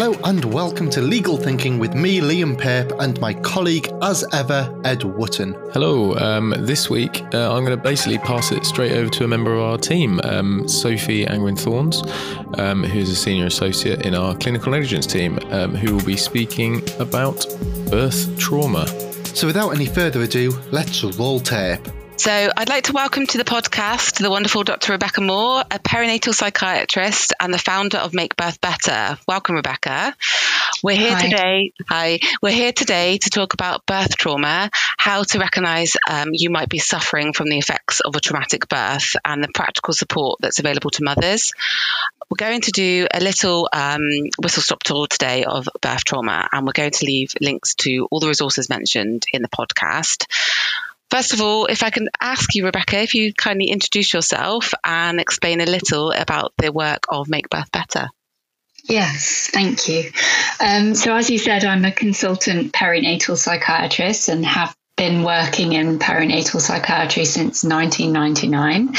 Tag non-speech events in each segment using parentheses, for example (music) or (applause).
Hello and welcome to Legal Thinking with me, Liam Pape, and my colleague, as ever, Ed Wootton. Hello. Um, this week, uh, I'm going to basically pass it straight over to a member of our team, um, Sophie Angwin-Thornes, um, who's a senior associate in our clinical negligence team, um, who will be speaking about birth trauma. So, without any further ado, let's roll tape. So, I'd like to welcome to the podcast the wonderful Dr. Rebecca Moore, a perinatal psychiatrist and the founder of Make Birth Better. Welcome, Rebecca. We're here Hi. today. Hi. We're here today to talk about birth trauma, how to recognise um, you might be suffering from the effects of a traumatic birth, and the practical support that's available to mothers. We're going to do a little um, whistle stop tour today of birth trauma, and we're going to leave links to all the resources mentioned in the podcast. First of all, if I can ask you, Rebecca, if you kindly introduce yourself and explain a little about the work of Make Birth Better. Yes, thank you. Um, so, as you said, I'm a consultant perinatal psychiatrist and have been working in perinatal psychiatry since 1999,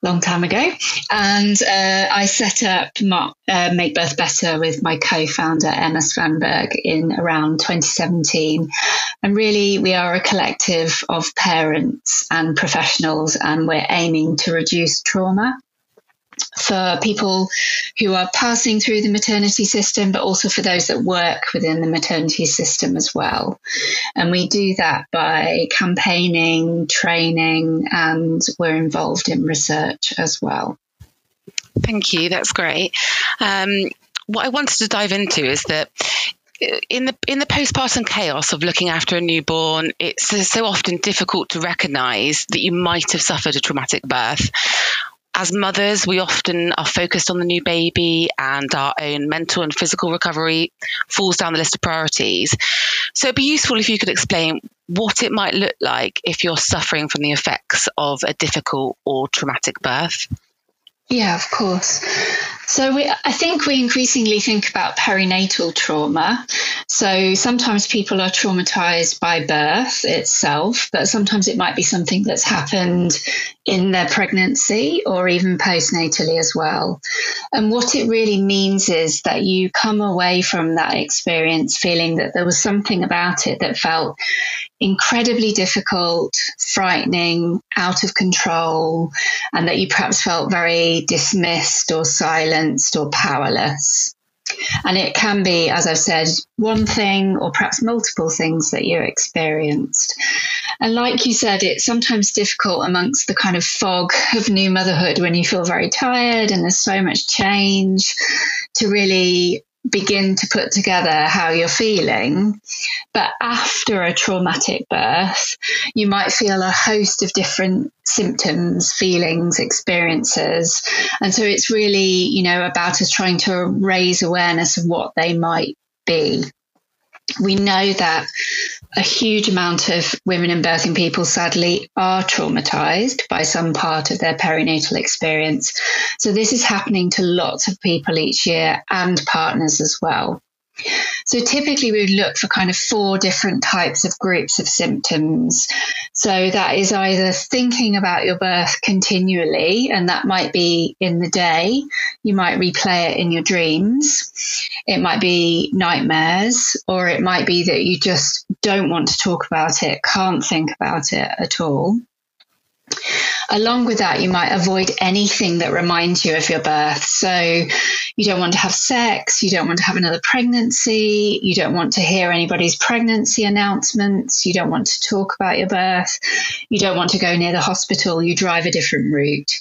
long time ago. And uh, I set up uh, Make Birth Better with my co founder, Emma Svanberg, in around 2017. And really, we are a collective of parents and professionals, and we're aiming to reduce trauma for people who are passing through the maternity system, but also for those that work within the maternity system as well. And we do that by campaigning, training, and we're involved in research as well. Thank you. That's great. Um, what I wanted to dive into is that in the in the postpartum chaos of looking after a newborn, it's so often difficult to recognise that you might have suffered a traumatic birth. As mothers, we often are focused on the new baby, and our own mental and physical recovery falls down the list of priorities. So, it'd be useful if you could explain what it might look like if you're suffering from the effects of a difficult or traumatic birth. Yeah, of course. So we, I think we increasingly think about perinatal trauma. So sometimes people are traumatized by birth itself, but sometimes it might be something that's happened in their pregnancy or even postnatally as well. And what it really means is that you come away from that experience feeling that there was something about it that felt incredibly difficult, frightening, out of control, and that you perhaps felt very dismissed or silenced or powerless. And it can be, as I've said, one thing or perhaps multiple things that you experienced. And like you said, it's sometimes difficult amongst the kind of fog of new motherhood when you feel very tired and there's so much change to really begin to put together how you're feeling. But after a traumatic birth, you might feel a host of different symptoms, feelings, experiences. And so it's really, you know, about us trying to raise awareness of what they might be. We know that a huge amount of women and birthing people sadly are traumatized by some part of their perinatal experience. So this is happening to lots of people each year and partners as well. So typically we would look for kind of four different types of groups of symptoms. So that is either thinking about your birth continually, and that might be in the day. You might replay it in your dreams. It might be nightmares, or it might be that you just don't want to talk about it, can't think about it at all. Along with that, you might avoid anything that reminds you of your birth. So, you don't want to have sex, you don't want to have another pregnancy, you don't want to hear anybody's pregnancy announcements, you don't want to talk about your birth, you don't want to go near the hospital, you drive a different route.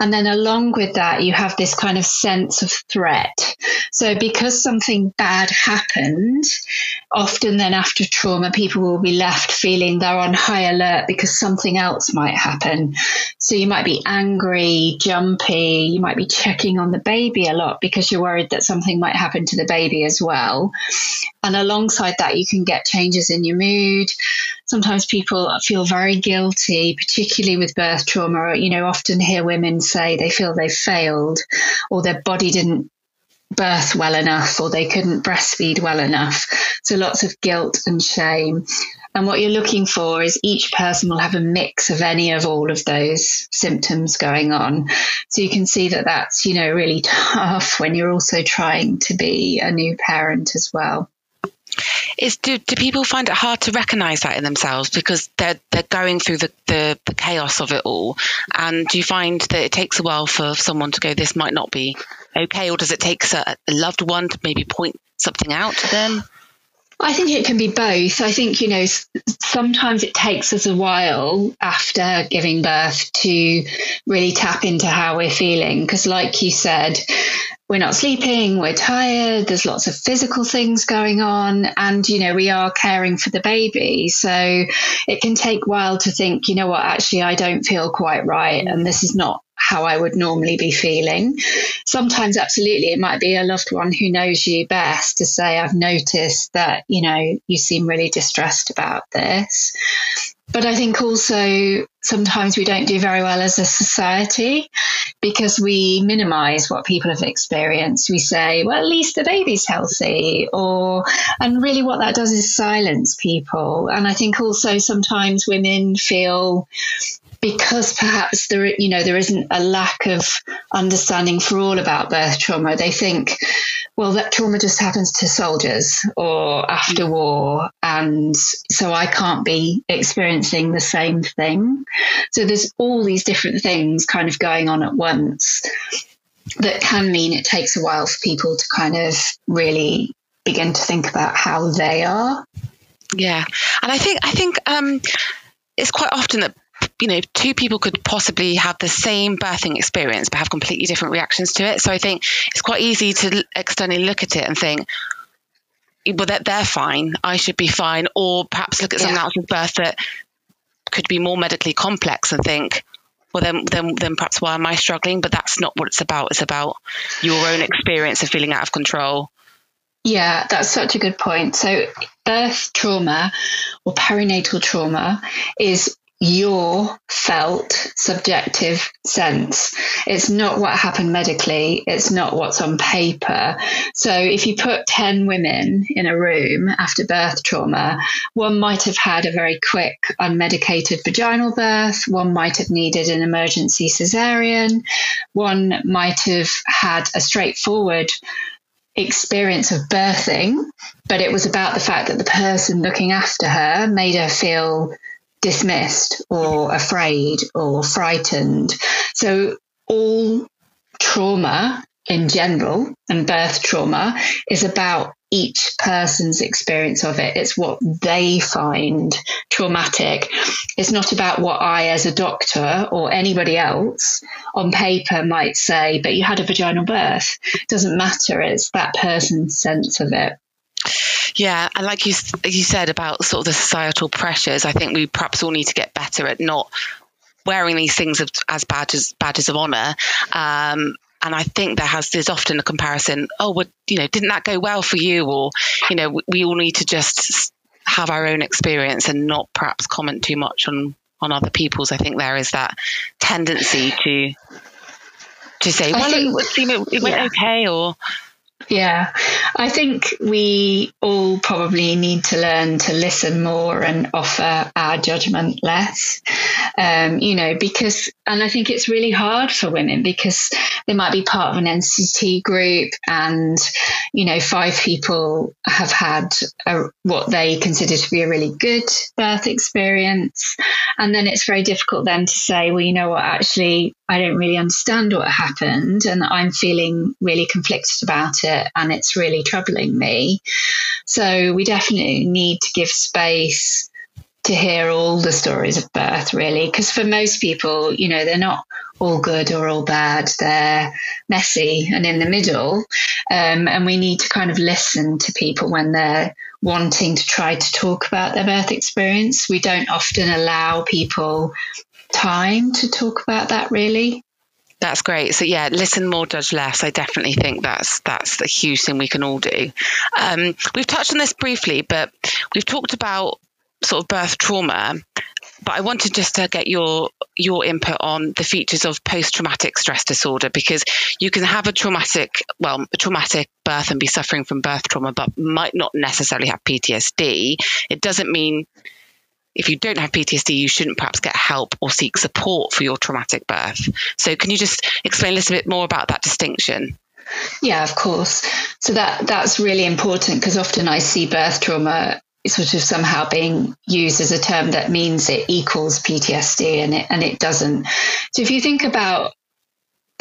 And then along with that, you have this kind of sense of threat. So because something bad happened, often then after trauma, people will be left feeling they're on high alert because something else might happen. So you might be angry, jumpy, you might be checking on the baby a lot because you're worried that something might happen to the baby as well. And alongside that, you can get changes in your mood. Sometimes people feel very guilty, particularly with birth trauma. You know, often hear women say they feel they failed or their body didn't birth well enough or they couldn't breastfeed well enough. So lots of guilt and shame. And what you're looking for is each person will have a mix of any of all of those symptoms going on. So you can see that that's, you know, really tough when you're also trying to be a new parent as well. Is do, do people find it hard to recognize that in themselves because they're they're going through the, the, the chaos of it all? And do you find that it takes a while for someone to go, this might not be okay, or does it take a loved one to maybe point something out to them? I think it can be both. I think, you know, sometimes it takes us a while after giving birth to really tap into how we're feeling. Because, like you said, we're not sleeping, we're tired, there's lots of physical things going on, and, you know, we are caring for the baby. So it can take a while to think, you know what, actually, I don't feel quite right, and this is not how I would normally be feeling. Sometimes, absolutely, it might be a loved one who knows you best to say, I've noticed that, you know, you seem really distressed about this. But I think also sometimes we don't do very well as a society because we minimize what people have experienced. We say, well, at least the baby's healthy, or, and really what that does is silence people. And I think also sometimes women feel because perhaps there, you know, there isn't a lack of understanding for all about birth trauma. They think, well, that trauma just happens to soldiers or after war, and so I can't be experiencing the same thing. So there's all these different things kind of going on at once that can mean it takes a while for people to kind of really begin to think about how they are. Yeah, and I think I think um, it's quite often that you know, two people could possibly have the same birthing experience but have completely different reactions to it. So I think it's quite easy to externally look at it and think, well, that they're fine. I should be fine. Or perhaps look at someone yeah. else's birth that could be more medically complex and think, well, then, then, then perhaps why am I struggling? But that's not what it's about. It's about your own experience of feeling out of control. Yeah, that's such a good point. So, birth trauma or perinatal trauma is your felt subjective sense. It's not what happened medically, it's not what's on paper. So if you put 10 women in a room after birth trauma, one might have had a very quick unmedicated vaginal birth, one might have needed an emergency cesarean, one might have had a straightforward experience of birthing, but it was about the fact that the person looking after her made her feel dismissed or afraid or frightened. So, all trauma in general and birth trauma is about each person's experience of it. It's what they find traumatic. It's not about what I, as a doctor or anybody else on paper, might say, but you had a vaginal birth. It doesn't matter. It's that person's sense of it. Yeah, and like you you said about sort of the societal pressures, I think we perhaps all need to get better at not wearing these things as badges badges of honor. Um, and I think there has there's often a comparison. Oh, well, you know, didn't that go well for you? Or you know, we, we all need to just have our own experience and not perhaps comment too much on on other people's. I think there is that tendency to to say, well, think, it, it went yeah. okay, or yeah, I think we all probably need to learn to listen more and offer our judgment less. Um, you know, because, and I think it's really hard for women because they might be part of an NCT group and, you know, five people have had a, what they consider to be a really good birth experience. And then it's very difficult then to say, well, you know what, actually, I don't really understand what happened and I'm feeling really conflicted about it and it's really troubling me. So we definitely need to give space to hear all the stories of birth, really, because for most people, you know, they're not all good or all bad. They're messy and in the middle. Um, and we need to kind of listen to people when they're wanting to try to talk about their birth experience. We don't often allow people time to talk about that, really. That's great. So yeah, listen more, judge less. I definitely think that's that's the huge thing we can all do. Um, we've touched on this briefly, but we've talked about sort of birth trauma. But I wanted just to get your your input on the features of post traumatic stress disorder because you can have a traumatic, well, a traumatic birth and be suffering from birth trauma, but might not necessarily have PTSD. It doesn't mean if you don't have PTSD, you shouldn't perhaps get help or seek support for your traumatic birth. So, can you just explain a little bit more about that distinction? Yeah, of course. So that that's really important because often I see birth trauma sort of somehow being used as a term that means it equals PTSD and it and it doesn't. So if you think about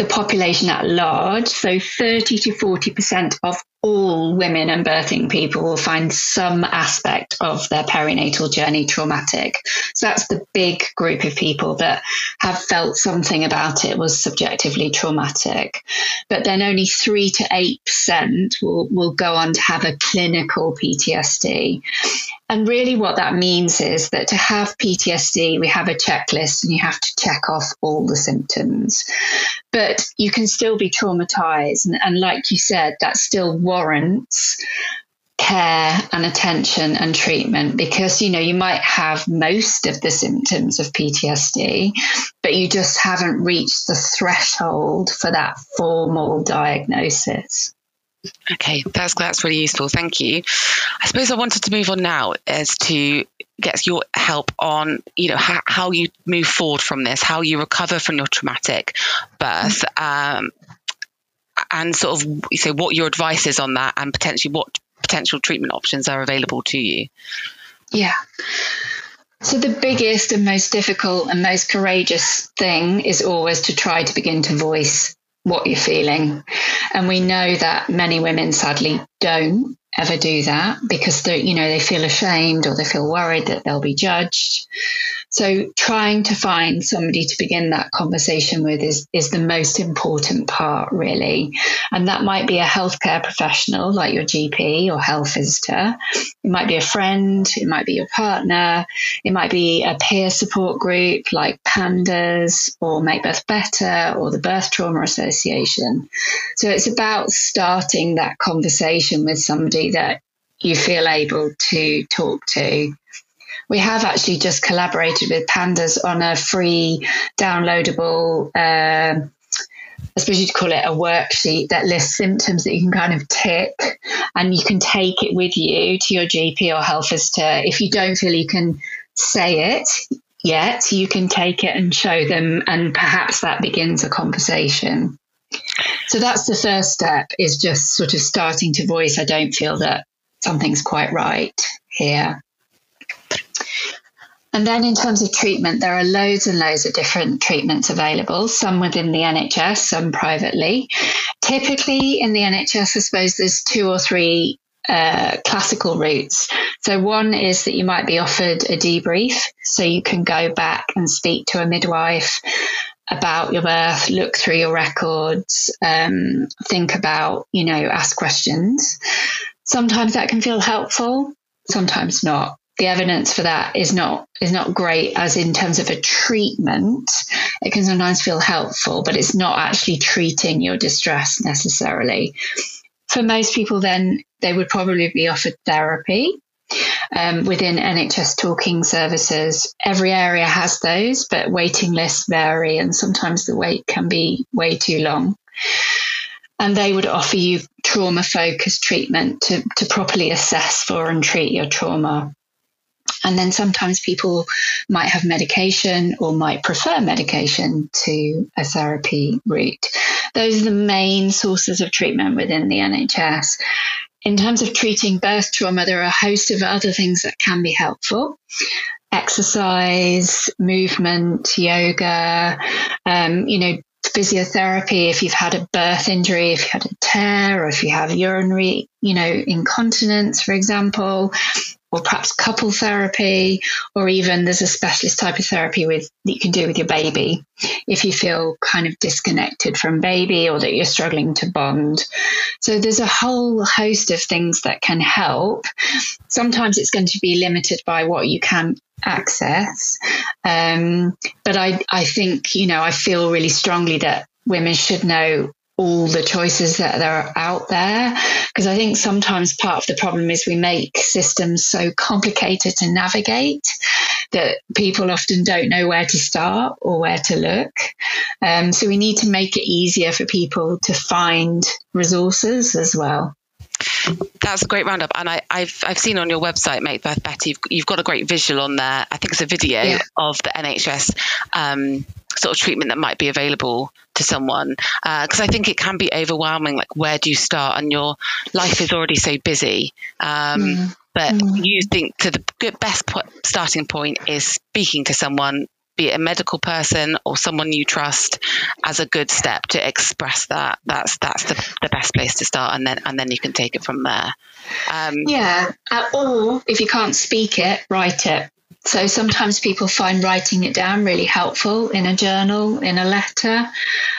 the population at large, so 30 to 40% of all women and birthing people will find some aspect of their perinatal journey traumatic. So that's the big group of people that have felt something about it was subjectively traumatic. But then only 3 to 8% will, will go on to have a clinical PTSD. And really, what that means is that to have PTSD, we have a checklist and you have to check off all the symptoms. But you can still be traumatized. And, and like you said, that still warrants care and attention and treatment because you know you might have most of the symptoms of PTSD but you just haven't reached the threshold for that formal diagnosis Okay, that's that's really useful. Thank you. I suppose I wanted to move on now as to get your help on you know how, how you move forward from this, how you recover from your traumatic birth, um, and sort of say what your advice is on that, and potentially what potential treatment options are available to you. Yeah. So, the biggest and most difficult and most courageous thing is always to try to begin to voice what you're feeling. And we know that many women sadly don't ever do that because they you know they feel ashamed or they feel worried that they'll be judged so trying to find somebody to begin that conversation with is, is the most important part, really. And that might be a healthcare professional like your GP or health visitor. It might be a friend. It might be your partner. It might be a peer support group like Pandas or Make Birth Better or the Birth Trauma Association. So it's about starting that conversation with somebody that you feel able to talk to we have actually just collaborated with Pandas on a free downloadable. Uh, I suppose you'd call it a worksheet that lists symptoms that you can kind of tick and you can take it with you to your GP or health visitor. If you don't feel you can say it yet, you can take it and show them, and perhaps that begins a conversation. So that's the first step is just sort of starting to voice, I don't feel that something's quite right here. And then in terms of treatment, there are loads and loads of different treatments available, some within the NHS, some privately. Typically in the NHS, I suppose there's two or three uh, classical routes. So one is that you might be offered a debrief, so you can go back and speak to a midwife about your birth, look through your records, um, think about, you know, ask questions. Sometimes that can feel helpful, sometimes not the evidence for that is not is not great as in terms of a treatment it can sometimes feel helpful but it's not actually treating your distress necessarily for most people then they would probably be offered therapy um, within NHS talking services. Every area has those, but waiting lists vary, and sometimes the wait can be way too long. And they would offer you trauma focused treatment to, to properly assess for and treat your trauma. And then sometimes people might have medication or might prefer medication to a therapy route. Those are the main sources of treatment within the NHS. In terms of treating birth trauma, there are a host of other things that can be helpful exercise, movement, yoga, um, you know, physiotherapy if you've had a birth injury, if you had a tear, or if you have urinary, you know, incontinence, for example, or perhaps couple therapy, or even there's a specialist type of therapy with that you can do with your baby if you feel kind of disconnected from baby or that you're struggling to bond. So there's a whole host of things that can help. Sometimes it's going to be limited by what you can access. Um, but I, I think, you know, I feel really strongly that women should know all the choices that are out there. Because I think sometimes part of the problem is we make systems so complicated to navigate that people often don't know where to start or where to look. Um, so we need to make it easier for people to find resources as well. That's a great roundup, and I, have I've seen on your website, Make Birth Better, you've, you've, got a great visual on there. I think it's a video yeah. of the NHS um, sort of treatment that might be available to someone because uh, I think it can be overwhelming. Like, where do you start? And your life is already so busy. Um, mm. But mm. you think to the best po- starting point is speaking to someone, be it a medical person or someone you trust, as a good step to express that. That's that's the, the best place to start, and then and then you can take it from there. Um, yeah, or if you can't speak it, write it. So sometimes people find writing it down really helpful in a journal, in a letter.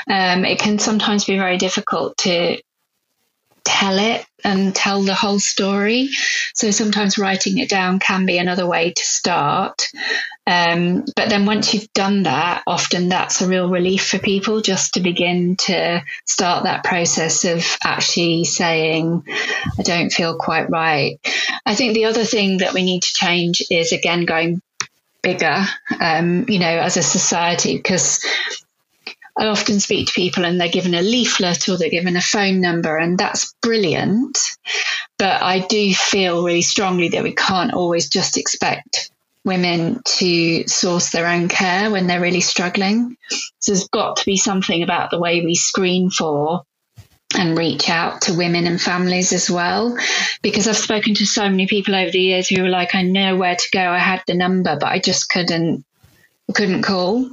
Um, it can sometimes be very difficult to tell it and tell the whole story. So sometimes writing it down can be another way to start. Um, but then once you've done that, often that's a real relief for people just to begin to start that process of actually saying, I don't feel quite right. I think the other thing that we need to change is again going bigger, um, you know, as a society, because I often speak to people and they're given a leaflet or they're given a phone number, and that's brilliant. But I do feel really strongly that we can't always just expect women to source their own care when they're really struggling. So there's got to be something about the way we screen for and reach out to women and families as well. Because I've spoken to so many people over the years who were like, I know where to go, I had the number, but I just couldn't couldn't call.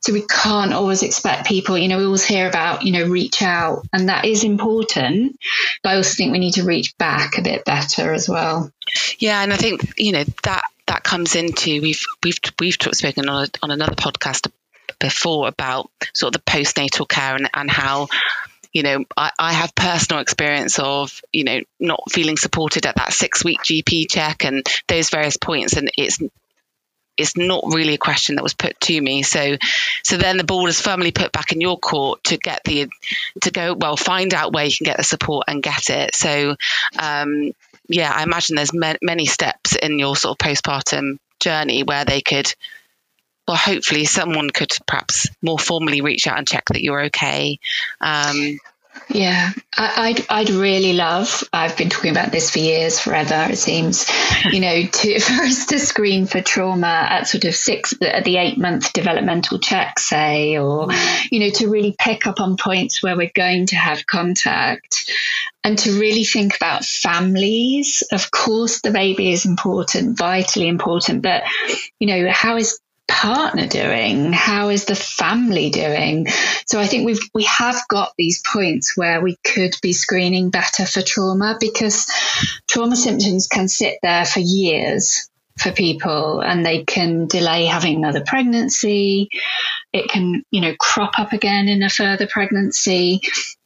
So we can't always expect people, you know, we always hear about, you know, reach out and that is important. But I also think we need to reach back a bit better as well. Yeah, and I think, you know, that that comes into we've we've we've talked, spoken on a, on another podcast before about sort of the postnatal care and, and how you know, I, I, have personal experience of, you know, not feeling supported at that six week GP check and those various points. And it's it's not really a question that was put to me. So, so then the ball is firmly put back in your court to get the, to go, well, find out where you can get the support and get it. So, um, yeah, I imagine there's ma- many steps in your sort of postpartum journey where they could, well, hopefully someone could perhaps more formally reach out and check that you're okay. Um, yeah, I, would I'd really love. I've been talking about this for years, forever. It seems, (laughs) you know, to (laughs) for us to screen for trauma at sort of six at the eight month developmental check, say, or mm. you know, to really pick up on points where we're going to have contact, and to really think about families. Of course, the baby is important, vitally important, but you know, how is partner doing? How is the family doing? So I think we've we have got these points where we could be screening better for trauma because trauma symptoms can sit there for years for people and they can delay having another pregnancy. It can, you know, crop up again in a further pregnancy.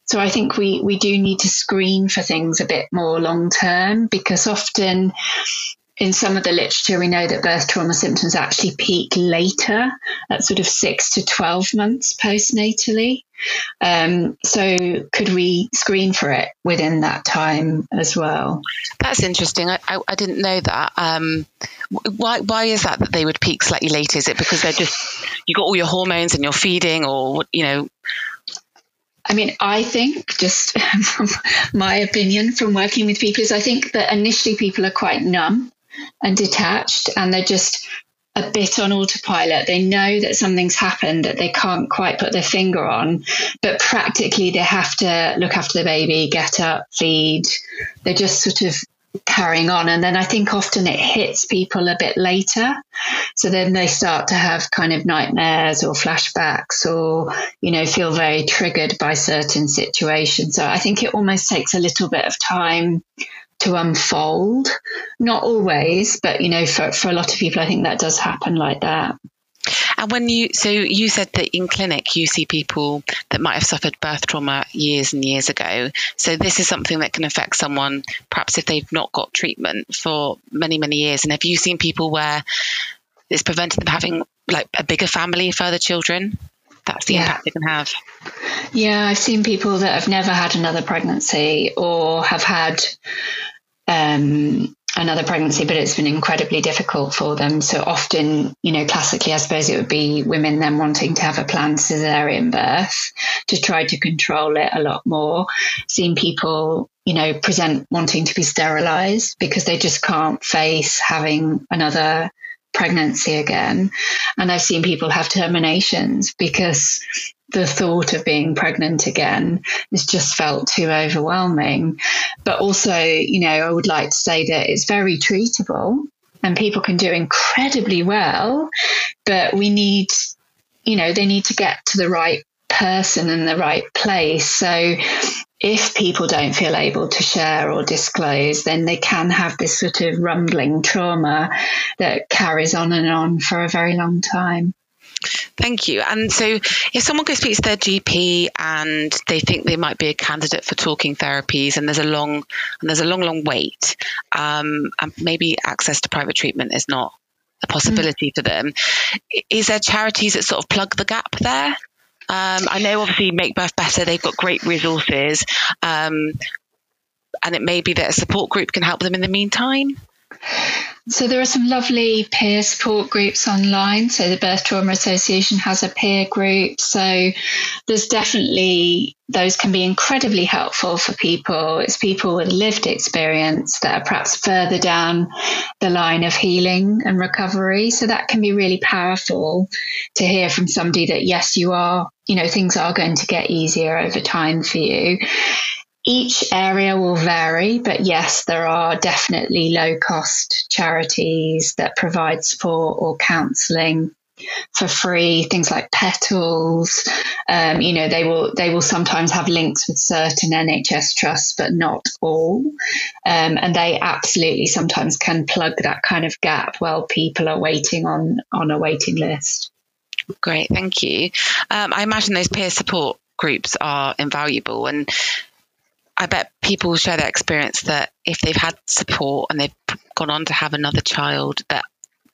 So I think we, we do need to screen for things a bit more long term because often in some of the literature, we know that birth trauma symptoms actually peak later at sort of six to 12 months postnatally. Um, so, could we screen for it within that time as well? That's interesting. I, I, I didn't know that. Um, why, why is that that they would peak slightly later? Is it because they're just, you got all your hormones and you're feeding, or, you know, I mean, I think, just (laughs) from my opinion from working with people, is I think that initially people are quite numb and detached and they're just a bit on autopilot. They know that something's happened that they can't quite put their finger on, but practically they have to look after the baby, get up, feed. They're just sort of carrying on. And then I think often it hits people a bit later. So then they start to have kind of nightmares or flashbacks or, you know, feel very triggered by certain situations. So I think it almost takes a little bit of time to unfold. Not always, but you know, for, for a lot of people, I think that does happen like that. And when you, so you said that in clinic you see people that might have suffered birth trauma years and years ago. So this is something that can affect someone, perhaps if they've not got treatment for many, many years. And have you seen people where it's prevented them having like a bigger family, further children? That's the yeah. impact it can have. Yeah, I've seen people that have never had another pregnancy or have had um, another pregnancy, but it's been incredibly difficult for them. So often, you know, classically, I suppose it would be women then wanting to have a planned cesarean birth to try to control it a lot more. Seen people, you know, present wanting to be sterilized because they just can't face having another pregnancy again. And I've seen people have terminations because the thought of being pregnant again has just felt too overwhelming. But also, you know, I would like to say that it's very treatable and people can do incredibly well, but we need, you know, they need to get to the right person in the right place. So if people don't feel able to share or disclose, then they can have this sort of rumbling trauma that carries on and on for a very long time. Thank you. And so, if someone goes to speak to their GP and they think they might be a candidate for talking therapies, and there's a long and there's a long, long wait, um, and maybe access to private treatment is not a possibility mm. for them, is there charities that sort of plug the gap there? Um, I know, obviously, Make Birth Better, they've got great resources. Um, and it may be that a support group can help them in the meantime. So there are some lovely peer support groups online. So the Birth Trauma Association has a peer group. So there's definitely those can be incredibly helpful for people. It's people with lived experience that are perhaps further down the line of healing and recovery. So that can be really powerful to hear from somebody that yes, you are, you know, things are going to get easier over time for you. Each area will vary, but yes, there are definitely low cost charities that provide support or counselling for free things like PETALS. Um, you know they will they will sometimes have links with certain NHS trusts but not all. Um, and they absolutely sometimes can plug that kind of gap while people are waiting on on a waiting list. Great thank you. Um, i imagine those peer support groups are invaluable and I bet people share that experience that if they've had support and they've gone on to have another child, that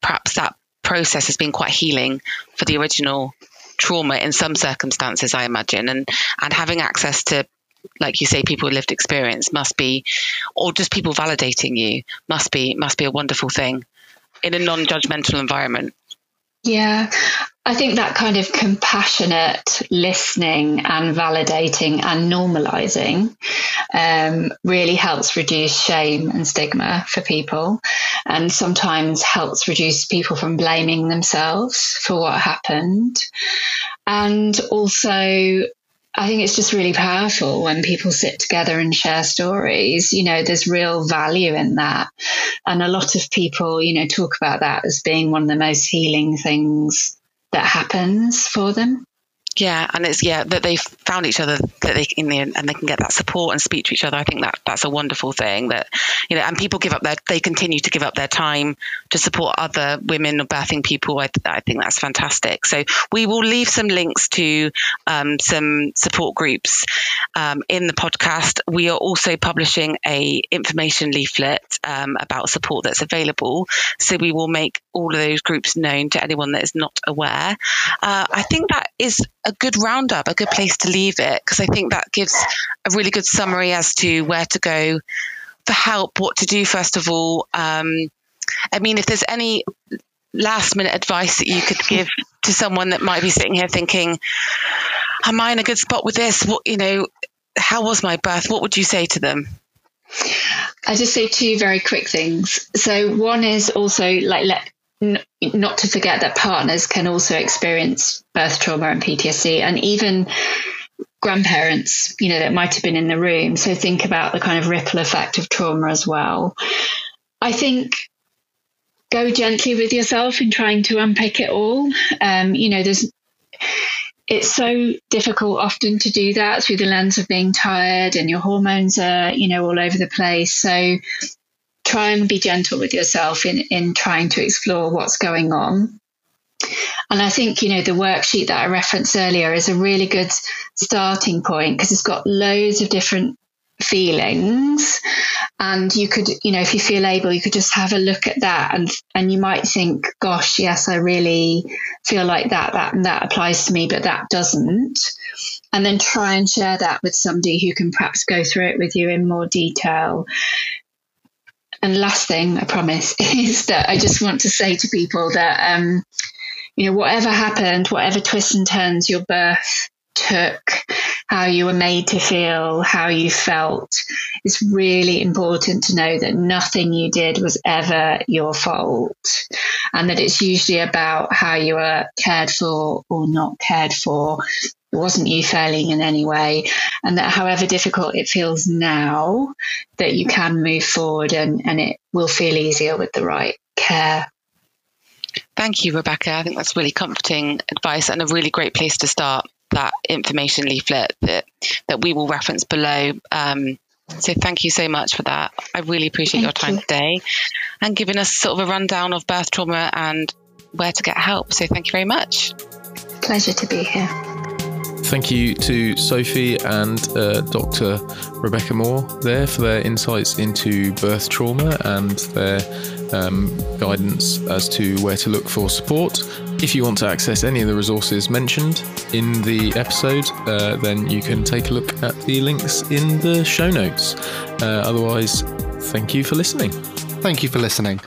perhaps that process has been quite healing for the original trauma in some circumstances, I imagine, and and having access to like you say, people with lived experience must be, or just people validating you must be must be a wonderful thing in a non-judgmental environment. Yeah, I think that kind of compassionate listening and validating and normalizing um, really helps reduce shame and stigma for people, and sometimes helps reduce people from blaming themselves for what happened. And also, I think it's just really powerful when people sit together and share stories. You know, there's real value in that. And a lot of people, you know, talk about that as being one of the most healing things that happens for them. Yeah, and it's yeah that they've found each other that they in the and they can get that support and speak to each other. I think that that's a wonderful thing that you know, and people give up their they continue to give up their time to support other women or birthing people. I, I think that's fantastic. So we will leave some links to um, some support groups um, in the podcast. We are also publishing a information leaflet um, about support that's available. So we will make all of those groups known to anyone that is not aware. Uh, I think that is a good roundup, a good place to leave it, because I think that gives a really good summary as to where to go for help, what to do, first of all. Um, I mean, if there's any last minute advice that you could give to someone that might be sitting here thinking, am I in a good spot with this? What, you know, how was my birth? What would you say to them? I just say two very quick things. So one is also like let not to forget that partners can also experience birth trauma and PTSD, and even grandparents, you know, that might have been in the room. So think about the kind of ripple effect of trauma as well. I think go gently with yourself in trying to unpick it all. Um, you know, there's it's so difficult often to do that through the lens of being tired and your hormones are, you know, all over the place. So try and be gentle with yourself in, in trying to explore what's going on. And I think, you know, the worksheet that I referenced earlier is a really good starting point because it's got loads of different feelings. And you could, you know, if you feel able, you could just have a look at that and and you might think, gosh, yes, I really feel like that, that and that applies to me, but that doesn't. And then try and share that with somebody who can perhaps go through it with you in more detail and last thing I promise (laughs) is that I just want to say to people that um, you know whatever happened, whatever twists and turns your birth took, how you were made to feel, how you felt. It's really important to know that nothing you did was ever your fault and that it's usually about how you were cared for or not cared for. Wasn't you failing in any way, and that however difficult it feels now, that you can move forward and, and it will feel easier with the right care. Thank you, Rebecca. I think that's really comforting advice and a really great place to start that information leaflet that that we will reference below. Um, so thank you so much for that. I really appreciate thank your time you. today and giving us sort of a rundown of birth trauma and where to get help. So thank you very much. Pleasure to be here. Thank you to Sophie and uh, Dr. Rebecca Moore there for their insights into birth trauma and their um, guidance as to where to look for support. If you want to access any of the resources mentioned in the episode, uh, then you can take a look at the links in the show notes. Uh, otherwise, thank you for listening. Thank you for listening.